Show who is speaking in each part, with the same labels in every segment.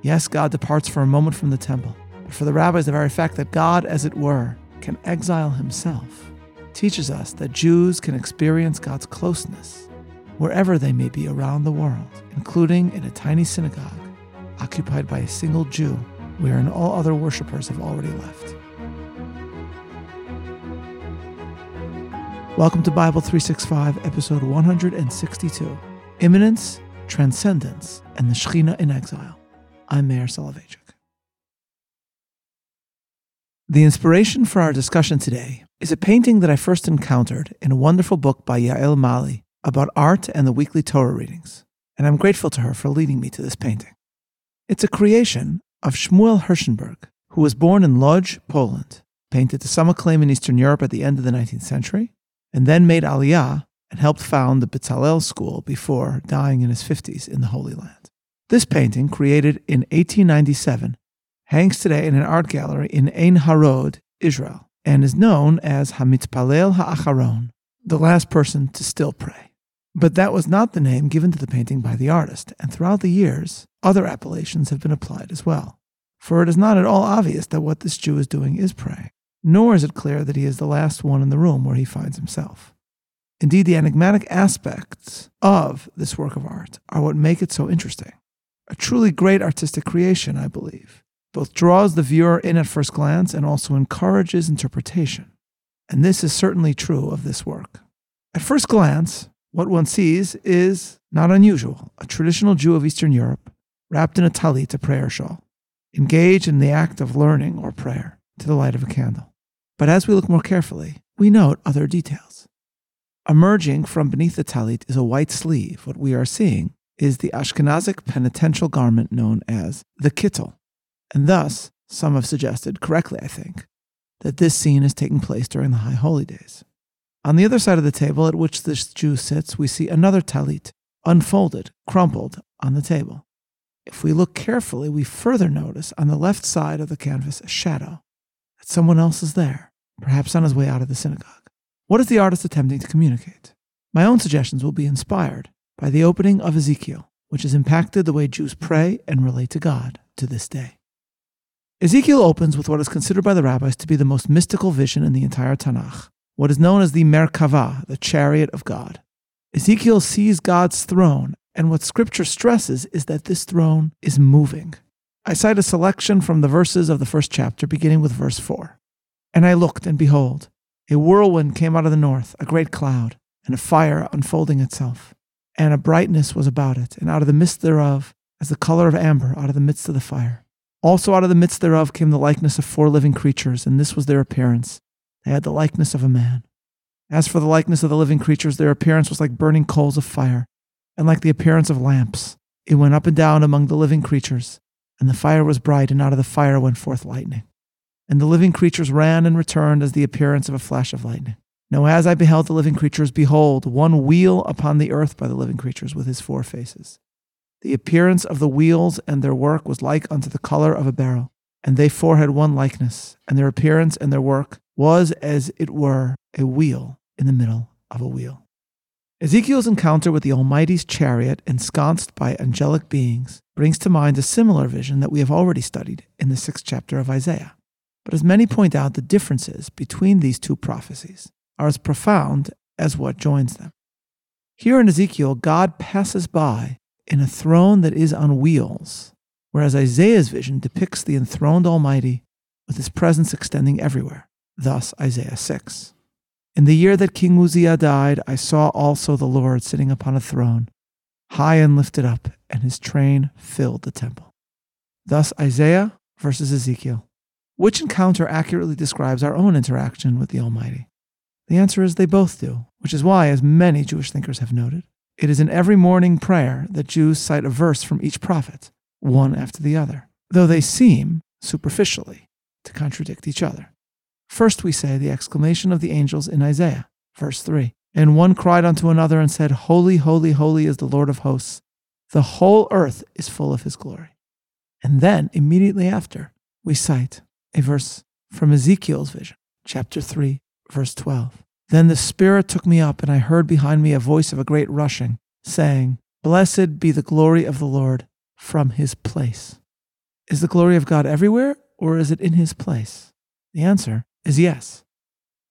Speaker 1: Yes, God departs for a moment from the temple, but for the rabbis, the very fact that God, as it were, can exile himself teaches us that Jews can experience God's closeness wherever they may be around the world, including in a tiny synagogue occupied by a single Jew, wherein all other worshippers have already left. Welcome to Bible 365, episode 162 Immanence, Transcendence, and the Shekhinah in Exile. I'm Meir Soloveichik. The inspiration for our discussion today is a painting that I first encountered in a wonderful book by Yael Mali about art and the weekly Torah readings, and I'm grateful to her for leading me to this painting. It's a creation of Shmuel Hirschenberg, who was born in Lodz, Poland, painted to some acclaim in Eastern Europe at the end of the 19th century, and then made Aliyah and helped found the Bezalel School before dying in his 50s in the Holy Land. This painting, created in 1897, hangs today in an art gallery in Ein Harod, Israel, and is known as Hamitpalel Ha'acharon, the last person to still pray. But that was not the name given to the painting by the artist, and throughout the years, other appellations have been applied as well. For it is not at all obvious that what this Jew is doing is praying nor is it clear that he is the last one in the room where he finds himself. Indeed, the enigmatic aspects of this work of art are what make it so interesting. A truly great artistic creation, I believe, both draws the viewer in at first glance and also encourages interpretation. And this is certainly true of this work. At first glance, what one sees is not unusual a traditional Jew of Eastern Europe, wrapped in a talit, a prayer shawl, engaged in the act of learning or prayer to the light of a candle. But as we look more carefully, we note other details. Emerging from beneath the talit is a white sleeve. What we are seeing is the Ashkenazic penitential garment known as the kittel. And thus, some have suggested, correctly I think, that this scene is taking place during the High Holy Days. On the other side of the table at which this Jew sits, we see another talit, unfolded, crumpled on the table. If we look carefully, we further notice on the left side of the canvas a shadow, that someone else is there, perhaps on his way out of the synagogue. What is the artist attempting to communicate? My own suggestions will be inspired by the opening of Ezekiel, which has impacted the way Jews pray and relate to God to this day. Ezekiel opens with what is considered by the rabbis to be the most mystical vision in the entire Tanakh, what is known as the Merkava, the chariot of God. Ezekiel sees God's throne, and what scripture stresses is that this throne is moving. I cite a selection from the verses of the first chapter, beginning with verse 4. And I looked, and behold, a whirlwind came out of the north, a great cloud, and a fire unfolding itself. And a brightness was about it, and out of the midst thereof, as the color of amber out of the midst of the fire. Also out of the midst thereof came the likeness of four living creatures, and this was their appearance. They had the likeness of a man. As for the likeness of the living creatures, their appearance was like burning coals of fire, and like the appearance of lamps. It went up and down among the living creatures and the fire was bright, and out of the fire went forth lightning. And the living creatures ran and returned as the appearance of a flash of lightning. Now, as I beheld the living creatures, behold, one wheel upon the earth by the living creatures with his four faces. The appearance of the wheels and their work was like unto the color of a beryl, and they four had one likeness, and their appearance and their work was as it were a wheel in the middle of a wheel. Ezekiel's encounter with the Almighty's chariot, ensconced by angelic beings, brings to mind a similar vision that we have already studied in the sixth chapter of Isaiah. But as many point out, the differences between these two prophecies are as profound as what joins them. Here in Ezekiel, God passes by in a throne that is on wheels, whereas Isaiah's vision depicts the enthroned Almighty with his presence extending everywhere. Thus, Isaiah 6. In the year that King Uzziah died, I saw also the Lord sitting upon a throne, high and lifted up, and his train filled the temple. Thus, Isaiah versus Ezekiel. Which encounter accurately describes our own interaction with the Almighty? The answer is they both do, which is why, as many Jewish thinkers have noted, it is in every morning prayer that Jews cite a verse from each prophet, one after the other, though they seem, superficially, to contradict each other. First, we say the exclamation of the angels in Isaiah, verse 3. And one cried unto another and said, Holy, holy, holy is the Lord of hosts. The whole earth is full of his glory. And then, immediately after, we cite a verse from Ezekiel's vision, chapter 3, verse 12. Then the Spirit took me up, and I heard behind me a voice of a great rushing, saying, Blessed be the glory of the Lord from his place. Is the glory of God everywhere, or is it in his place? The answer is yes.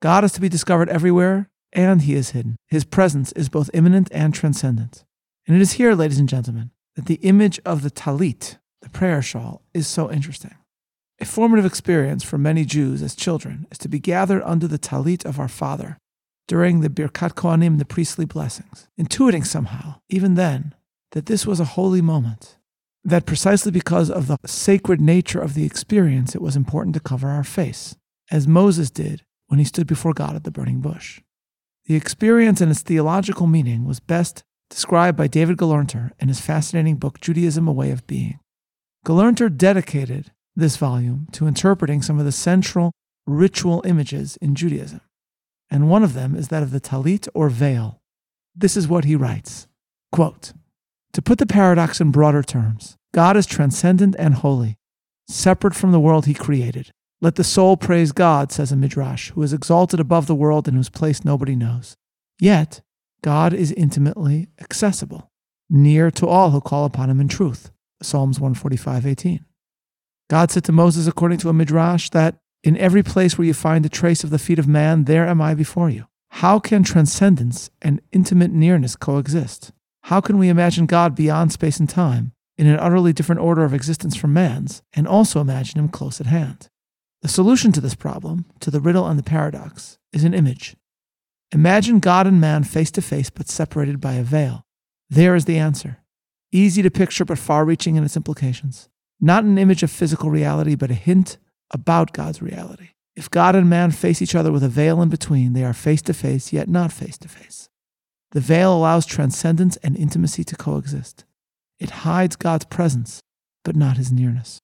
Speaker 1: God is to be discovered everywhere, and he is hidden. His presence is both immanent and transcendent. And it is here, ladies and gentlemen, that the image of the talit, the prayer shawl, is so interesting. A formative experience for many Jews as children is to be gathered under the talit of our Father during the Birkat Kohanim, the priestly blessings, intuiting somehow, even then, that this was a holy moment, that precisely because of the sacred nature of the experience, it was important to cover our face, as Moses did when he stood before God at the burning bush. The experience and its theological meaning was best described by David Gelernter in his fascinating book, Judaism A Way of Being. Gelernter dedicated this volume to interpreting some of the central ritual images in Judaism, and one of them is that of the talit or veil. This is what he writes Quote, To put the paradox in broader terms, God is transcendent and holy, separate from the world he created. Let the soul praise God, says a midrash, who is exalted above the world and whose place nobody knows. Yet, God is intimately accessible, near to all who call upon him in truth. Psalms 145 18. God said to Moses, according to a midrash, that in every place where you find the trace of the feet of man, there am I before you. How can transcendence and intimate nearness coexist? How can we imagine God beyond space and time, in an utterly different order of existence from man's, and also imagine him close at hand? The solution to this problem, to the riddle and the paradox, is an image. Imagine God and man face to face but separated by a veil. There is the answer. Easy to picture but far reaching in its implications. Not an image of physical reality, but a hint about God's reality. If God and man face each other with a veil in between, they are face to face, yet not face to face. The veil allows transcendence and intimacy to coexist. It hides God's presence, but not his nearness.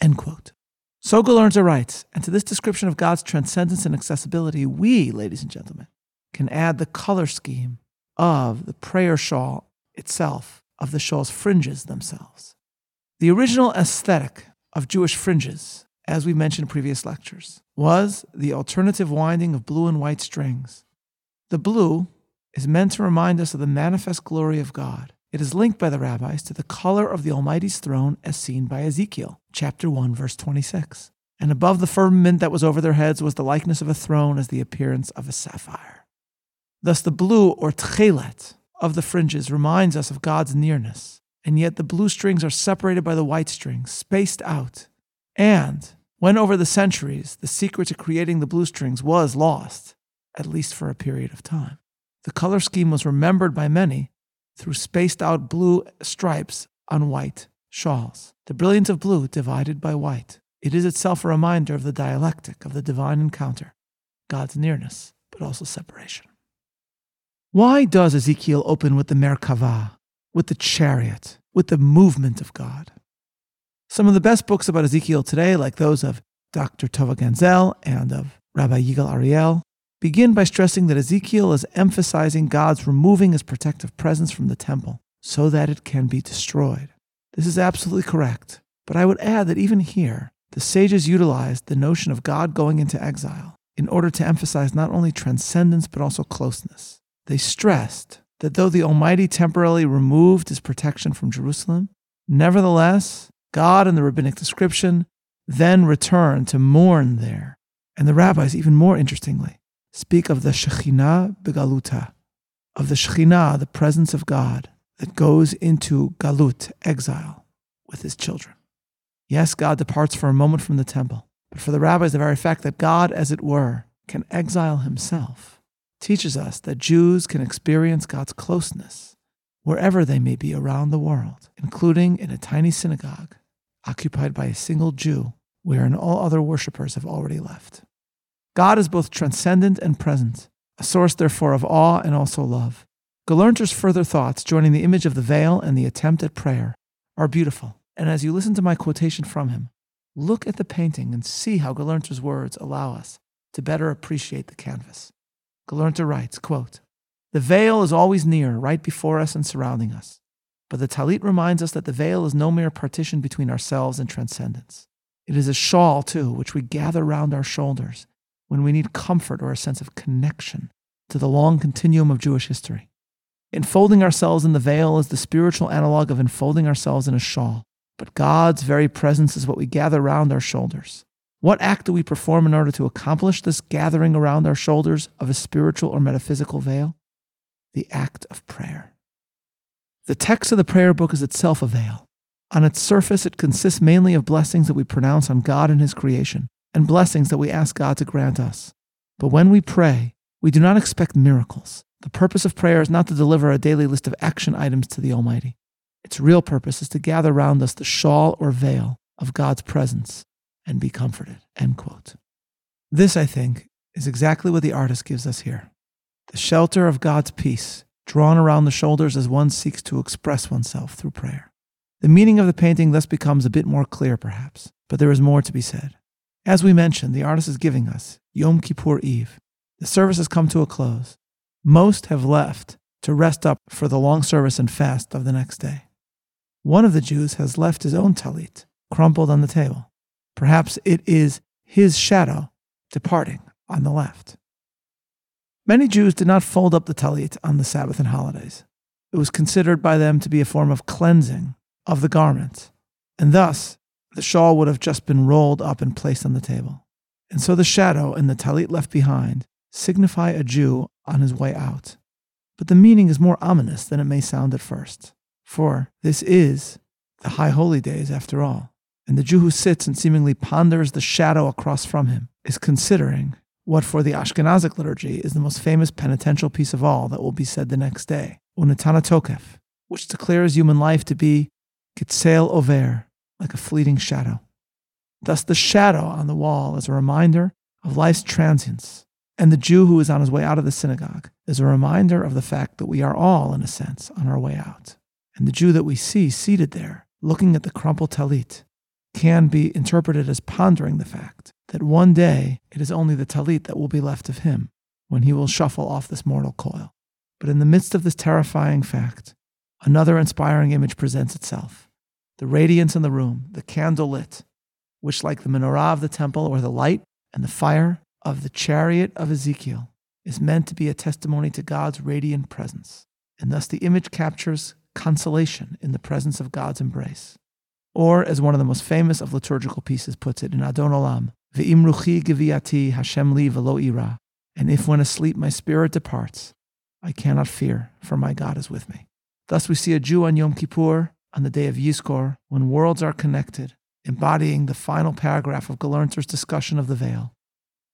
Speaker 1: End quote. So Gelernter writes, and to this description of God's transcendence and accessibility, we, ladies and gentlemen, can add the color scheme of the prayer shawl itself, of the shawl's fringes themselves. The original aesthetic of Jewish fringes, as we mentioned in previous lectures, was the alternative winding of blue and white strings. The blue is meant to remind us of the manifest glory of God. It is linked by the rabbis to the color of the Almighty's throne as seen by Ezekiel, chapter 1, verse 26. And above the firmament that was over their heads was the likeness of a throne as the appearance of a sapphire. Thus, the blue or tchelet of the fringes reminds us of God's nearness, and yet the blue strings are separated by the white strings, spaced out. And when over the centuries the secret to creating the blue strings was lost, at least for a period of time, the color scheme was remembered by many through spaced out blue stripes on white shawls. The brilliance of blue divided by white. It is itself a reminder of the dialectic of the divine encounter, God's nearness, but also separation. Why does Ezekiel open with the Merkava, with the chariot, with the movement of God? Some of the best books about Ezekiel today, like those of Dr. Tova Ganzel and of Rabbi Yigal Ariel, begin by stressing that Ezekiel is emphasizing God's removing his protective presence from the temple so that it can be destroyed. This is absolutely correct, but I would add that even here, the sages utilized the notion of God going into exile in order to emphasize not only transcendence but also closeness. They stressed that though the Almighty temporarily removed his protection from Jerusalem, nevertheless, God in the rabbinic description then returned to mourn there. And the rabbis, even more interestingly, speak of the Shekhinah begaluta, of the Shekhinah, the presence of God, that goes into galut, exile, with his children. Yes, God departs for a moment from the temple, but for the rabbis, the very fact that God, as it were, can exile himself teaches us that Jews can experience God's closeness wherever they may be around the world, including in a tiny synagogue occupied by a single Jew, wherein all other worshippers have already left. God is both transcendent and present, a source, therefore, of awe and also love. Gelernter's further thoughts, joining the image of the veil and the attempt at prayer, are beautiful. And as you listen to my quotation from him, look at the painting and see how Gelernter's words allow us to better appreciate the canvas. Gelernter writes, quote, The veil is always near, right before us and surrounding us. But the talit reminds us that the veil is no mere partition between ourselves and transcendence. It is a shawl, too, which we gather round our shoulders when we need comfort or a sense of connection to the long continuum of Jewish history. Enfolding ourselves in the veil is the spiritual analog of enfolding ourselves in a shawl, but God's very presence is what we gather round our shoulders. What act do we perform in order to accomplish this gathering around our shoulders of a spiritual or metaphysical veil? The act of prayer. The text of the prayer book is itself a veil. On its surface, it consists mainly of blessings that we pronounce on God and His creation, and blessings that we ask God to grant us. But when we pray, we do not expect miracles. The purpose of prayer is not to deliver a daily list of action items to the Almighty. Its real purpose is to gather around us the shawl or veil of God's presence and be comforted. End quote. This, I think, is exactly what the artist gives us here. The shelter of God's peace, drawn around the shoulders as one seeks to express oneself through prayer. The meaning of the painting thus becomes a bit more clear, perhaps, but there is more to be said. As we mentioned, the artist is giving us Yom Kippur Eve. The service has come to a close. Most have left to rest up for the long service and fast of the next day. One of the Jews has left his own talit, crumpled on the table. Perhaps it is his shadow departing on the left. Many Jews did not fold up the talit on the Sabbath and holidays. It was considered by them to be a form of cleansing of the garment, and thus the shawl would have just been rolled up and placed on the table. And so the shadow and the talit left behind signify a Jew on his way out. But the meaning is more ominous than it may sound at first, for this is the high holy days after all and the Jew who sits and seemingly ponders the shadow across from him is considering what for the Ashkenazic liturgy is the most famous penitential piece of all that will be said the next day, Unetana Tokef, which declares human life to be Kitzel Over, like a fleeting shadow. Thus, the shadow on the wall is a reminder of life's transience, and the Jew who is on his way out of the synagogue is a reminder of the fact that we are all, in a sense, on our way out. And the Jew that we see seated there, looking at the crumpled talit, can be interpreted as pondering the fact that one day it is only the talit that will be left of him when he will shuffle off this mortal coil. But in the midst of this terrifying fact, another inspiring image presents itself the radiance in the room, the candle lit, which, like the menorah of the temple or the light and the fire of the chariot of Ezekiel, is meant to be a testimony to God's radiant presence. And thus the image captures consolation in the presence of God's embrace. Or, as one of the most famous of liturgical pieces puts it in Adon Olam, Ve'im ruchi geviati Hashem li velo ira. And if when asleep my spirit departs, I cannot fear, for my God is with me. Thus we see a Jew on Yom Kippur, on the day of Yizkor, when worlds are connected, embodying the final paragraph of Gelernter's discussion of the veil.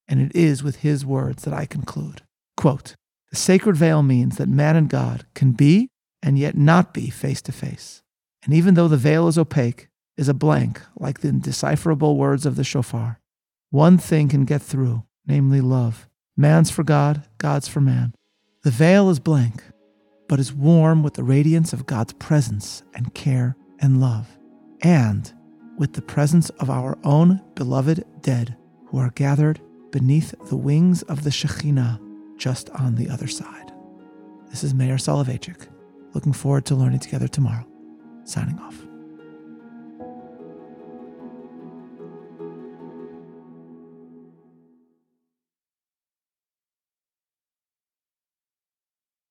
Speaker 1: And it is with his words that I conclude. Quote, the sacred veil means that man and God can be and yet not be face to face. And even though the veil is opaque, is a blank like the indecipherable words of the shofar. One thing can get through, namely love. Man's for God, God's for man. The veil is blank, but is warm with the radiance of God's presence and care and love, and with the presence of our own beloved dead who are gathered beneath the wings of the Shekhinah just on the other side. This is Meir Soloveichik. Looking forward to learning together tomorrow. Signing off.